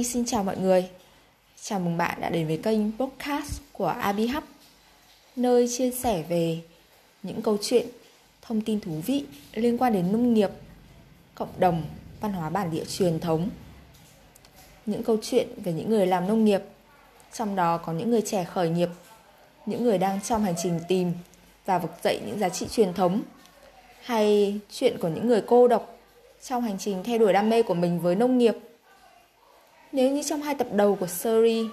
Abi xin chào mọi người. Chào mừng bạn đã đến với kênh podcast của Abi Hub, nơi chia sẻ về những câu chuyện, thông tin thú vị liên quan đến nông nghiệp, cộng đồng, văn hóa bản địa truyền thống. Những câu chuyện về những người làm nông nghiệp, trong đó có những người trẻ khởi nghiệp, những người đang trong hành trình tìm và vực dậy những giá trị truyền thống, hay chuyện của những người cô độc trong hành trình theo đuổi đam mê của mình với nông nghiệp. Nếu như trong hai tập đầu của series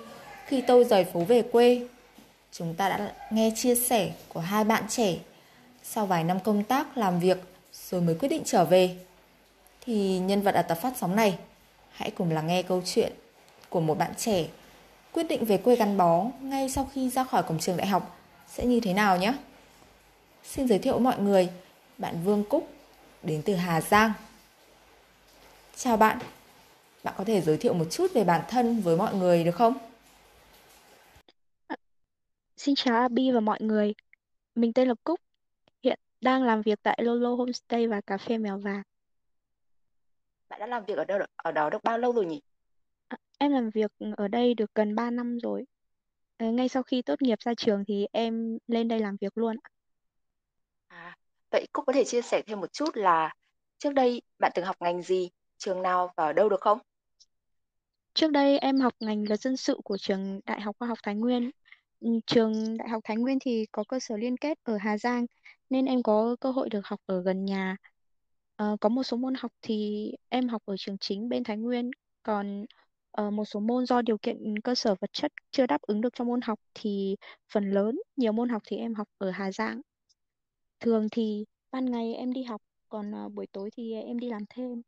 Khi tôi rời phố về quê, chúng ta đã nghe chia sẻ của hai bạn trẻ sau vài năm công tác làm việc rồi mới quyết định trở về. Thì nhân vật ở tập phát sóng này, hãy cùng lắng nghe câu chuyện của một bạn trẻ quyết định về quê gắn bó ngay sau khi ra khỏi cổng trường đại học sẽ như thế nào nhé. Xin giới thiệu mọi người, bạn Vương Cúc đến từ Hà Giang. Chào bạn, bạn có thể giới thiệu một chút về bản thân với mọi người được không? Xin chào Abi và mọi người. Mình tên là Cúc, hiện đang làm việc tại Lolo Homestay và Cà phê Mèo Vàng. Bạn đã làm việc ở đâu ở đó được bao lâu rồi nhỉ? À, em làm việc ở đây được gần 3 năm rồi. Ờ, ngay sau khi tốt nghiệp ra trường thì em lên đây làm việc luôn. À, vậy Cúc có thể chia sẻ thêm một chút là trước đây bạn từng học ngành gì, trường nào và ở đâu được không? Trước đây em học ngành luật dân sự của trường Đại học Khoa học Thái Nguyên. Ừ, Trường Đại học Thái Nguyên thì có cơ sở liên kết ở Hà Giang nên em có cơ hội được học ở gần nhà. Ờ, có một số môn học thì em học ở trường chính bên Thái Nguyên, còn ờ, một số môn do điều kiện cơ sở vật chất chưa đáp ứng được trong môn học thì phần lớn nhiều môn học thì em học ở Hà Giang. Thường thì ban ngày em đi học, còn ờ, buổi tối thì em đi làm thêm.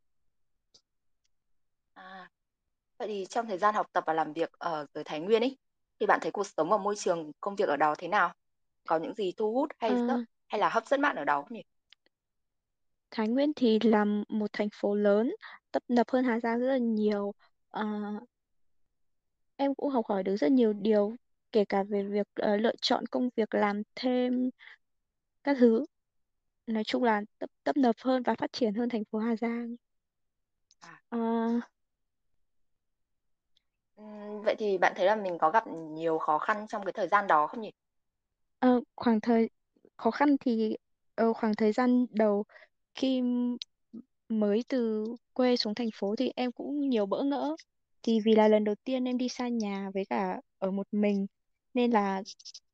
À, vậy thì trong thời gian học tập và làm việc ở dưới Thái Nguyên ấy, thì bạn thấy cuộc sống và môi trường công việc ở đó thế nào? Có những gì thu hút Ờ, hay rất hay là hấp dẫn bạn ở đó không nhỉ? Thái Nguyên thì là một thành phố lớn, tấp nập hơn Hà Giang rất là nhiều. Ờ, em cũng học hỏi được rất nhiều điều, kể cả về việc ờ, lựa chọn công việc làm thêm các thứ. Nói chung là tấp, tấp nập hơn và phát triển hơn thành phố Hà Giang. À, Ờ, ừm, vậy thì bạn thấy là mình có gặp nhiều khó khăn trong cái thời gian đó không nhỉ? ờ, khoảng thời khó khăn thì ở khoảng thời gian đầu khi mới từ quê xuống thành phố thì em cũng nhiều bỡ ngỡ. Thì vì là lần đầu tiên em đi xa nhà với cả ở một mình nên là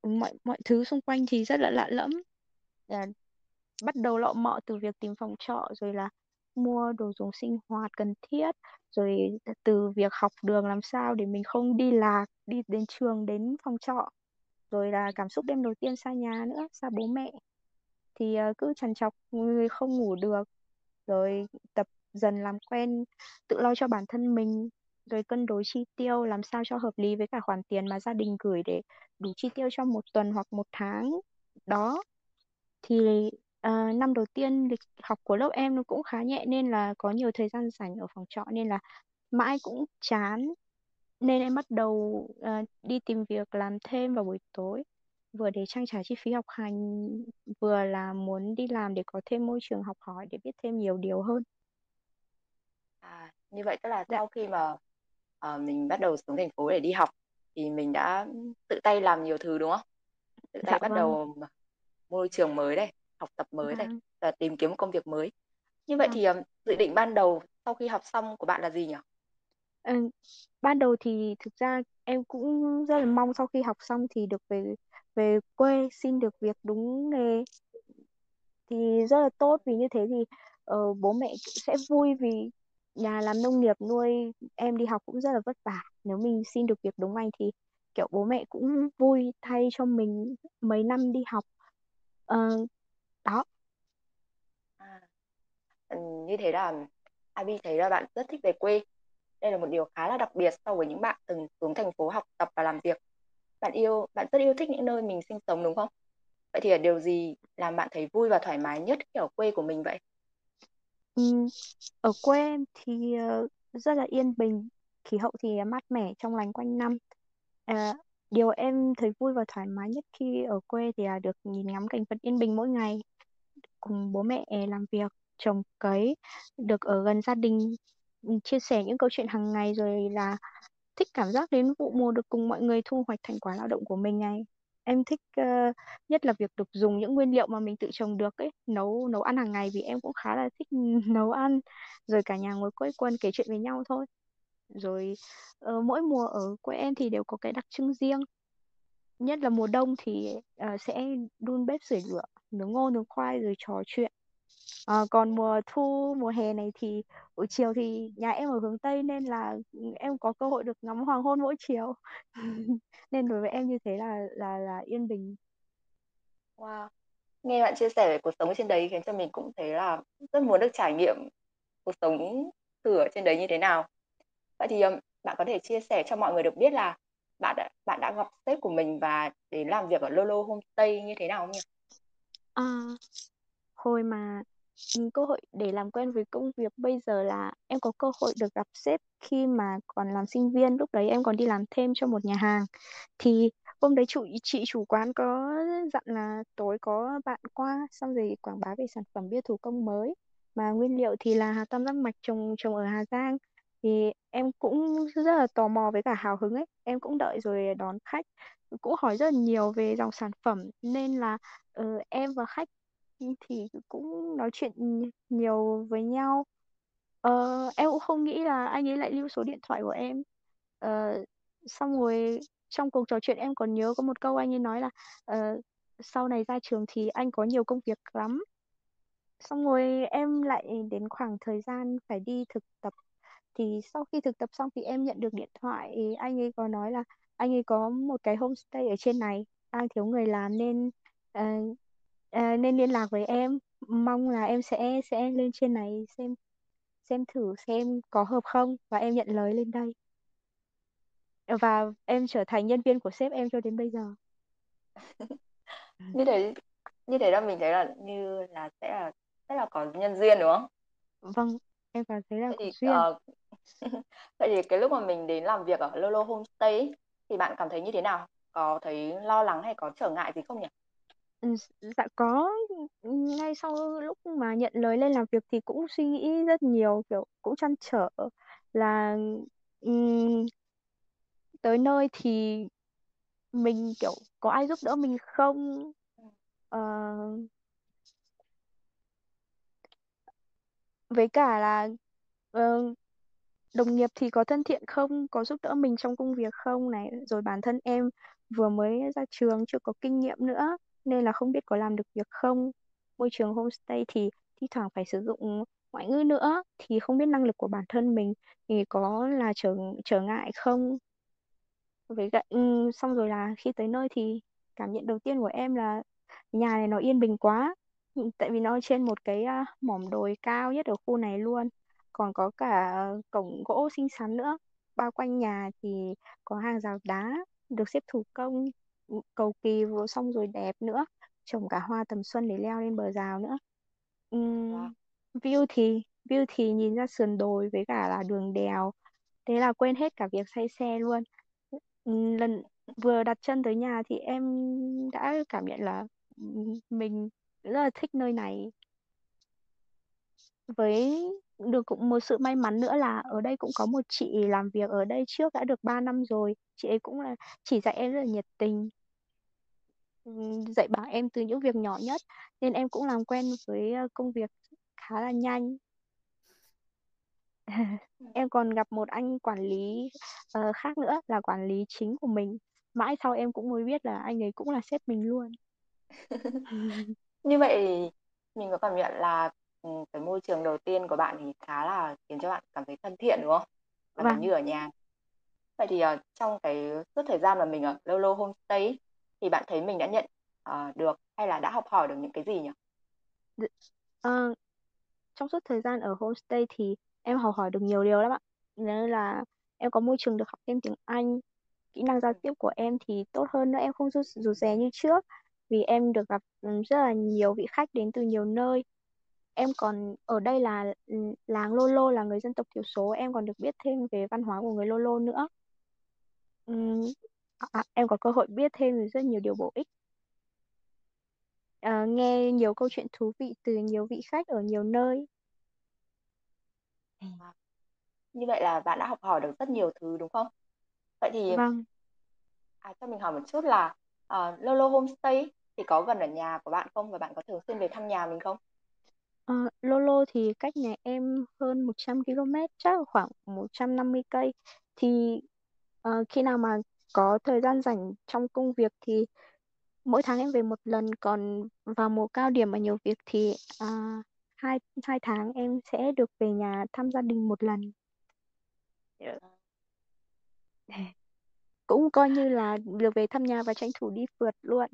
mọi mọi thứ xung quanh thì rất là lạ lẫm. À, bắt đầu lọ mọ từ việc tìm phòng trọ rồi là mua đồ dùng sinh hoạt cần thiết, rồi từ việc học đường làm sao để mình không đi lạc, đi đến trường, đến phòng trọ. Rồi là cảm xúc đêm đầu tiên xa nhà nữa, xa bố mẹ. Thì ờ, cứ trằn trọc, người không ngủ được. Rồi tập dần làm quen, tự lo cho bản thân mình. Rồi cân đối chi tiêu, làm sao cho hợp lý với cả khoản tiền mà gia đình gửi để đủ chi tiêu cho một tuần hoặc một tháng. Đó. Thì à, năm đầu tiên lịch học của lớp em nó cũng khá nhẹ nên là có nhiều thời gian rảnh ở phòng trọ nên là mãi cũng chán. Nên em bắt đầu à, đi tìm việc làm thêm vào buổi tối. Vừa để trang trải chi phí học hành vừa là muốn đi làm để có thêm môi trường học hỏi để biết thêm nhiều điều hơn. À, như vậy tức là dạ. sau khi mà ờ, mình bắt đầu xuống thành phố để đi học thì mình đã tự tay làm nhiều thứ đúng không? Tự dạ tay bắt vâng. đầu môi trường mới đây, học tập mới đây, vâng. và tìm kiếm một công việc mới. Như vậy vâng. thì ừm, dự định ban đầu sau khi học xong của bạn là gì nhỉ? Ờ, ban đầu thì thực ra em cũng rất là mong sau khi học xong thì được về về quê xin được việc đúng nghề. Thì rất là tốt vì như thế thì ờ, bố mẹ sẽ vui vì nhà làm nông nghiệp nuôi em đi học cũng rất là vất vả. Nếu mình xin được việc đúng ngành thì kiểu bố mẹ cũng vui thay cho mình mấy năm đi học. Ờ, đó À, ừm, như thế là Abi thấy là bạn rất thích về quê. Đây là một điều khá là đặc biệt so với những bạn từng xuống thành phố học tập và làm việc. Bạn yêu, bạn rất yêu thích những nơi mình sinh sống đúng không? Vậy thì là điều gì làm bạn thấy vui và thoải mái nhất khi ở quê của mình vậy? Ừm, ở quê em thì ờ, rất là yên bình khí hậu thì mát mẻ trong lành quanh năm À, điều em thấy vui và thoải mái nhất khi ở quê thì là được nhìn ngắm cảnh vật yên bình mỗi ngày cùng bố mẹ làm việc trồng cấy được ở gần gia đình ừ, chia sẻ những câu chuyện hàng ngày rồi là thích cảm giác đến vụ mùa được cùng mọi người thu hoạch thành quả lao động của mình này. Em thích uh, nhất là việc được dùng những nguyên liệu mà mình tự trồng được ấy, nấu nấu ăn hàng ngày vì em cũng khá là thích nấu ăn. Rồi cả nhà ngồi quây quần kể chuyện với nhau thôi. Rồi uh, mỗi mùa ở quê em thì đều có cái đặc trưng riêng. Nhất là mùa đông thì uh, sẽ đun bếp sưởi lửa, nướng ngô nướng khoai rồi trò chuyện. Ờ, còn mùa thu, mùa hè này thì buổi chiều thì nhà em ở hướng Tây nên là ừ, em có cơ hội được ngắm hoàng hôn mỗi chiều. Nên đối với em như thế là là là yên bình. Wow. Nghe bạn chia sẻ về cuộc sống trên đấy khiến cho mình cũng thấy là rất muốn được trải nghiệm cuộc sống thử ở trên đấy như thế nào. Vậy thì bạn có thể chia sẻ cho mọi người được biết là bạn đã bạn đã gặp sếp của mình và đến làm việc ở Lolo Homestay như thế nào không nhỉ? À, hồi mà cơ hội để làm quen với công việc bây giờ là em có cơ hội được gặp sếp khi mà còn làm sinh viên. Lúc đấy em còn đi làm thêm cho một nhà hàng. Thì hôm đấy chủ chị chủ quán có dặn là tối có bạn qua xong rồi quảng bá về sản phẩm bia thủ công mới. Mà nguyên liệu thì là hà tam giác mạch trồng trồng ở Hà Giang thì em cũng rất là tò mò với cả hào hứng ấy. Em cũng đợi rồi đón khách. Cũng hỏi rất là nhiều về dòng sản phẩm. Nên là uh, em và khách thì cũng nói chuyện nhiều với nhau. Uh, em cũng không nghĩ là anh ấy lại lưu số điện thoại của em. Uh, xong rồi trong cuộc trò chuyện em còn nhớ có một câu anh ấy nói là uh, sau này ra trường thì anh có nhiều công việc lắm. Xong rồi em lại đến khoảng thời gian phải đi thực tập thì sau khi thực tập xong thì em nhận được điện thoại. Anh ấy có nói là anh ấy có một cái homestay ở trên này đang thiếu người làm nên ờ, ờ, nên liên lạc với em. Mong là em sẽ sẽ lên trên này xem xem thử xem có hợp không và em nhận lời lên đây. Và em trở thành nhân viên của sếp em cho đến bây giờ. Như thế như thế là mình thấy là như là sẽ là rất là có nhân duyên đúng không? vâng em cảm thấy là có thì duyên. ờ, vậy thì cái lúc mà mình đến làm việc ở Lolo Homestay ấy, thì bạn cảm thấy như thế nào? Có thấy lo lắng hay có trở ngại gì không nhỉ? Ừ, dạ có ừ, ngay sau lúc mà nhận lời lên làm việc thì cũng suy nghĩ rất nhiều kiểu cũng trăn trở là um, tới nơi thì mình kiểu có ai giúp đỡ mình không uh, với cả là uh, đồng nghiệp thì có thân thiện không? Có giúp đỡ mình trong công việc không? Này rồi bản thân em vừa mới ra trường chưa có kinh nghiệm nữa nên là không biết có làm được việc không? Môi trường homestay thì thi thoảng phải sử dụng ngoại ngữ nữa thì không biết năng lực của bản thân mình thì có là trở trở ngại không? Với cả ừ, xong rồi là khi tới nơi thì cảm nhận đầu tiên của em là nhà này nó yên bình quá. Tại vì nó trên một cái mỏm đồi cao nhất ở khu này luôn còn có cả cổng gỗ xinh xắn nữa. Bao quanh nhà thì có hàng rào đá được xếp thủ công ừ, cầu kỳ vừa xong rồi đẹp nữa. Trồng cả hoa tầm xuân để leo lên bờ rào nữa. Wow. Ừm, view thì view thì nhìn ra sườn đồi với cả là đường đèo. Thế là quên hết cả việc say xe luôn. Ừm, lần vừa đặt chân tới nhà thì em đã cảm nhận là mình rất là thích nơi này với được cũng một sự may mắn nữa là ở đây cũng có một chị làm việc ở đây trước đã được 3 năm rồi. Chị ấy cũng là chỉ dạy em rất là nhiệt tình dạy bảo em từ những việc nhỏ nhất. Nên em cũng làm quen với ờ, công việc khá là nhanh. Em còn gặp một anh quản lý uh, khác nữa là quản lý chính của mình. Mãi sau em cũng mới biết là anh ấy cũng là sếp mình luôn. Như vậy mình có cảm nhận là cái môi trường đầu tiên của bạn thì khá là khiến cho bạn cảm thấy thân thiện đúng không? Cảm và như ở nhà. Vậy thì ờ, trong cái suốt thời gian mà mình ở Lolo Homestay ấy, thì bạn thấy mình đã nhận ờ, được hay là đã học hỏi được những cái gì nhỉ? ờ, trong suốt thời gian ở homestay thì em học hỏi được nhiều điều lắm ạ nên là em có môi trường được học thêm tiếng Anh kỹ năng giao Ừ. tiếp của em thì tốt hơn nữa em không rụt rụt rè như trước vì em được gặp ừ, rất là nhiều vị khách đến từ nhiều nơi em còn ở đây là làng Lolo là người dân tộc thiểu số em còn được biết thêm về văn hóa của người Lolo nữa Ừm, à, à, em có cơ hội biết thêm rất nhiều điều bổ ích Ờ, nghe nhiều câu chuyện thú vị từ nhiều vị khách ở nhiều nơi Wow. Như vậy là bạn đã học hỏi được rất nhiều thứ đúng không? Vậy thì Vâng, à, cho mình hỏi một chút là uh, Lolo Homestay thì có gần ở nhà của bạn không và bạn có thường xuyên về thăm nhà mình không? Ờ, Lolo thì cách nhà em hơn 100 km, chắc là khoảng 150 cây. Thì ờ, khi nào mà có thời gian rảnh trong công việc thì mỗi tháng em về một lần, còn vào mùa cao điểm mà nhiều việc thì à, hai hai tháng em sẽ được về nhà thăm gia đình một lần. Cũng coi như là được về thăm nhà và tranh thủ đi phượt luôn.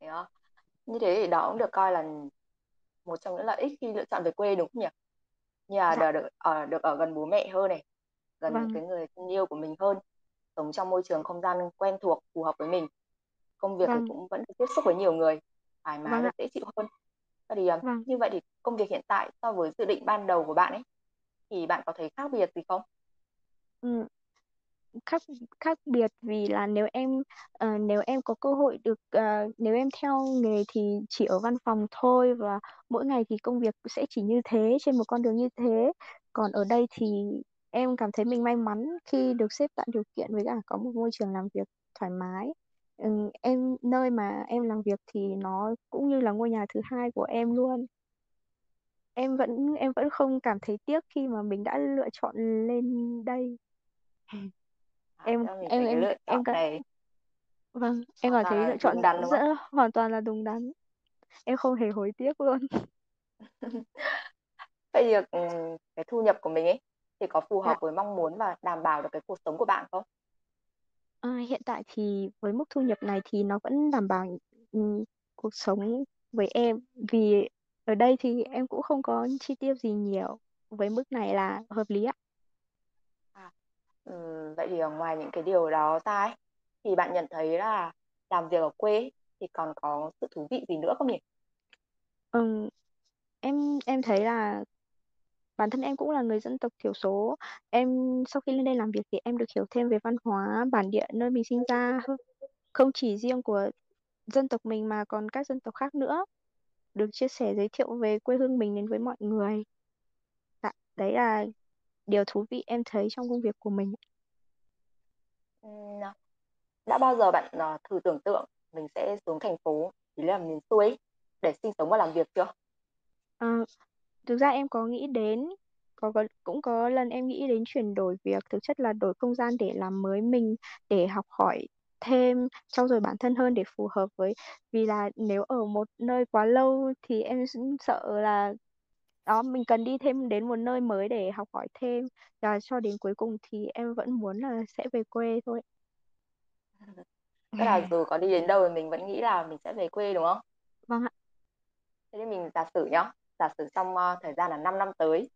Đó. Như thế thì đó cũng được coi là một trong những lợi ích khi lựa chọn về quê đúng không nhỉ? Như là Dạ, được, ở được ở gần bố mẹ hơn này, gần những vâng, cái người thân yêu của mình hơn, sống trong môi trường không gian quen thuộc phù hợp với mình. Công việc thì vâng, cũng vẫn được tiếp xúc với nhiều người, thoải mái vâng và dễ chịu hơn. Vậy thì à, vâng. như vậy thì công việc hiện tại so với dự định ban đầu của bạn ấy thì bạn có thấy khác biệt gì không? Ừ khác khác biệt vì là nếu em uh, nếu em có cơ hội được uh, nếu em theo nghề thì chỉ ở văn phòng thôi và mỗi ngày thì công việc sẽ chỉ như thế trên một con đường như thế. Còn ở đây thì em cảm thấy mình may mắn khi được xếp tạo điều kiện với cả có một môi trường làm việc thoải mái. Ừ, em nơi mà em làm việc thì nó cũng như là ngôi nhà thứ hai của em luôn. Em vẫn em vẫn không cảm thấy tiếc khi mà mình đã lựa chọn lên đây. Em em cái em lựa chọn em cảm này Vâng, em cảm thấy lựa chọn đắn rất hoàn toàn là đúng đắn. Em không hề hối tiếc luôn. Vậy thì ừm, cái thu nhập của mình ấy thì có phù Dạ, hợp với mong muốn và đảm bảo được cái cuộc sống của bạn không? à, hiện tại thì với mức thu nhập này thì nó vẫn đảm bảo ừm, cuộc sống với em vì ở đây thì em cũng không có chi tiêu gì nhiều. Với mức này là hợp lý ạ. Ừm, vậy thì ở ngoài những cái điều đó ra ấy, thì bạn nhận thấy là làm việc ở quê ấy, thì còn có sự thú vị gì nữa không nhỉ? Ừm, em em thấy là bản thân em cũng là người dân tộc thiểu số. Em sau khi lên đây làm việc thì em được hiểu thêm về văn hóa bản địa nơi mình sinh ra không chỉ riêng của dân tộc mình mà còn các dân tộc khác nữa được chia sẻ giới thiệu về quê hương mình đến với mọi người dạ, đấy là điều thú vị em thấy trong công việc của mình Ừm, đã bao giờ bạn ờ, thử tưởng tượng mình sẽ xuống thành phố, ý là miền xuôi để sinh sống và làm việc chưa? à, thực ra em có nghĩ đến có, có cũng có lần em nghĩ đến chuyển đổi việc thực chất là đổi không gian để làm mới mình để học hỏi thêm trau dồi bản thân hơn để phù hợp với vì là nếu ở một nơi quá lâu thì em sợ là đó mình cần đi thêm đến một nơi mới để học hỏi thêm. Và cho đến cuối cùng thì em vẫn muốn là sẽ về quê thôi. Tức là dù có đi đến đâu thì mình vẫn nghĩ là mình sẽ về quê đúng không? vâng ạ. Thế nên mình giả sử nhá, giả sử trong ờ, thời gian là 5 năm tới,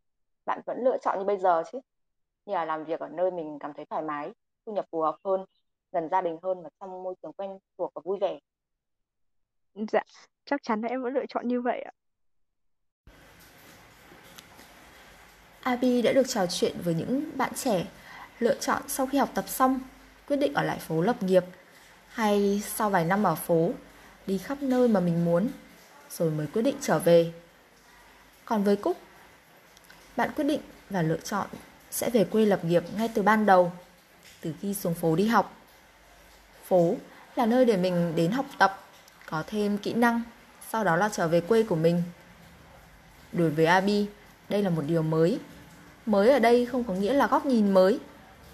bạn vẫn lựa chọn như bây giờ chứ, như là làm việc ở nơi mình cảm thấy thoải mái, thu nhập phù hợp hơn, gần gia đình hơn và trong môi trường quen thuộc và vui vẻ. dạ chắc chắn là em vẫn lựa chọn như vậy ạ Abi đã được trò chuyện với những bạn trẻ lựa chọn sau khi học tập xong quyết định ở lại phố lập nghiệp hay sau vài năm ở phố đi khắp nơi mà mình muốn rồi mới quyết định trở về. Còn với Cúc, bạn quyết định và lựa chọn sẽ về quê lập nghiệp ngay từ ban đầu, từ khi xuống phố đi học. Phố là nơi để mình đến học tập, có thêm kỹ năng, sau đó là trở về quê của mình. Đối với Abi, đây là một điều mới. Mới ở đây không có nghĩa là góc nhìn mới,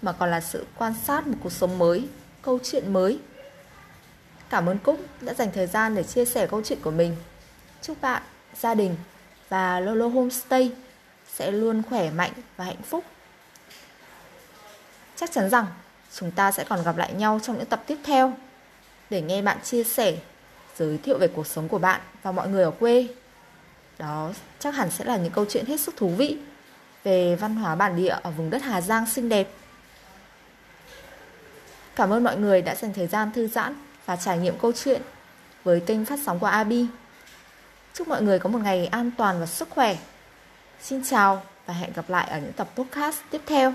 mà còn là sự quan sát một cuộc sống mới, câu chuyện mới. Cảm ơn Cúc đã dành thời gian để chia sẻ câu chuyện của mình. Chúc bạn, gia đình và Lolo Homestay sẽ luôn khỏe mạnh và hạnh phúc. Chắc chắn rằng chúng ta sẽ còn gặp lại nhau trong những tập tiếp theo để nghe bạn chia sẻ, giới thiệu về cuộc sống của bạn và mọi người ở quê. Đó chắc hẳn sẽ là những câu chuyện hết sức thú vị về văn hóa bản địa ở vùng đất Hà Giang xinh đẹp. Cảm ơn mọi người đã dành thời gian thư giãn và trải nghiệm câu chuyện với kênh phát sóng của Abi. Chúc mọi người có một ngày an toàn và sức khỏe. Xin chào và hẹn gặp lại ở những tập podcast tiếp theo.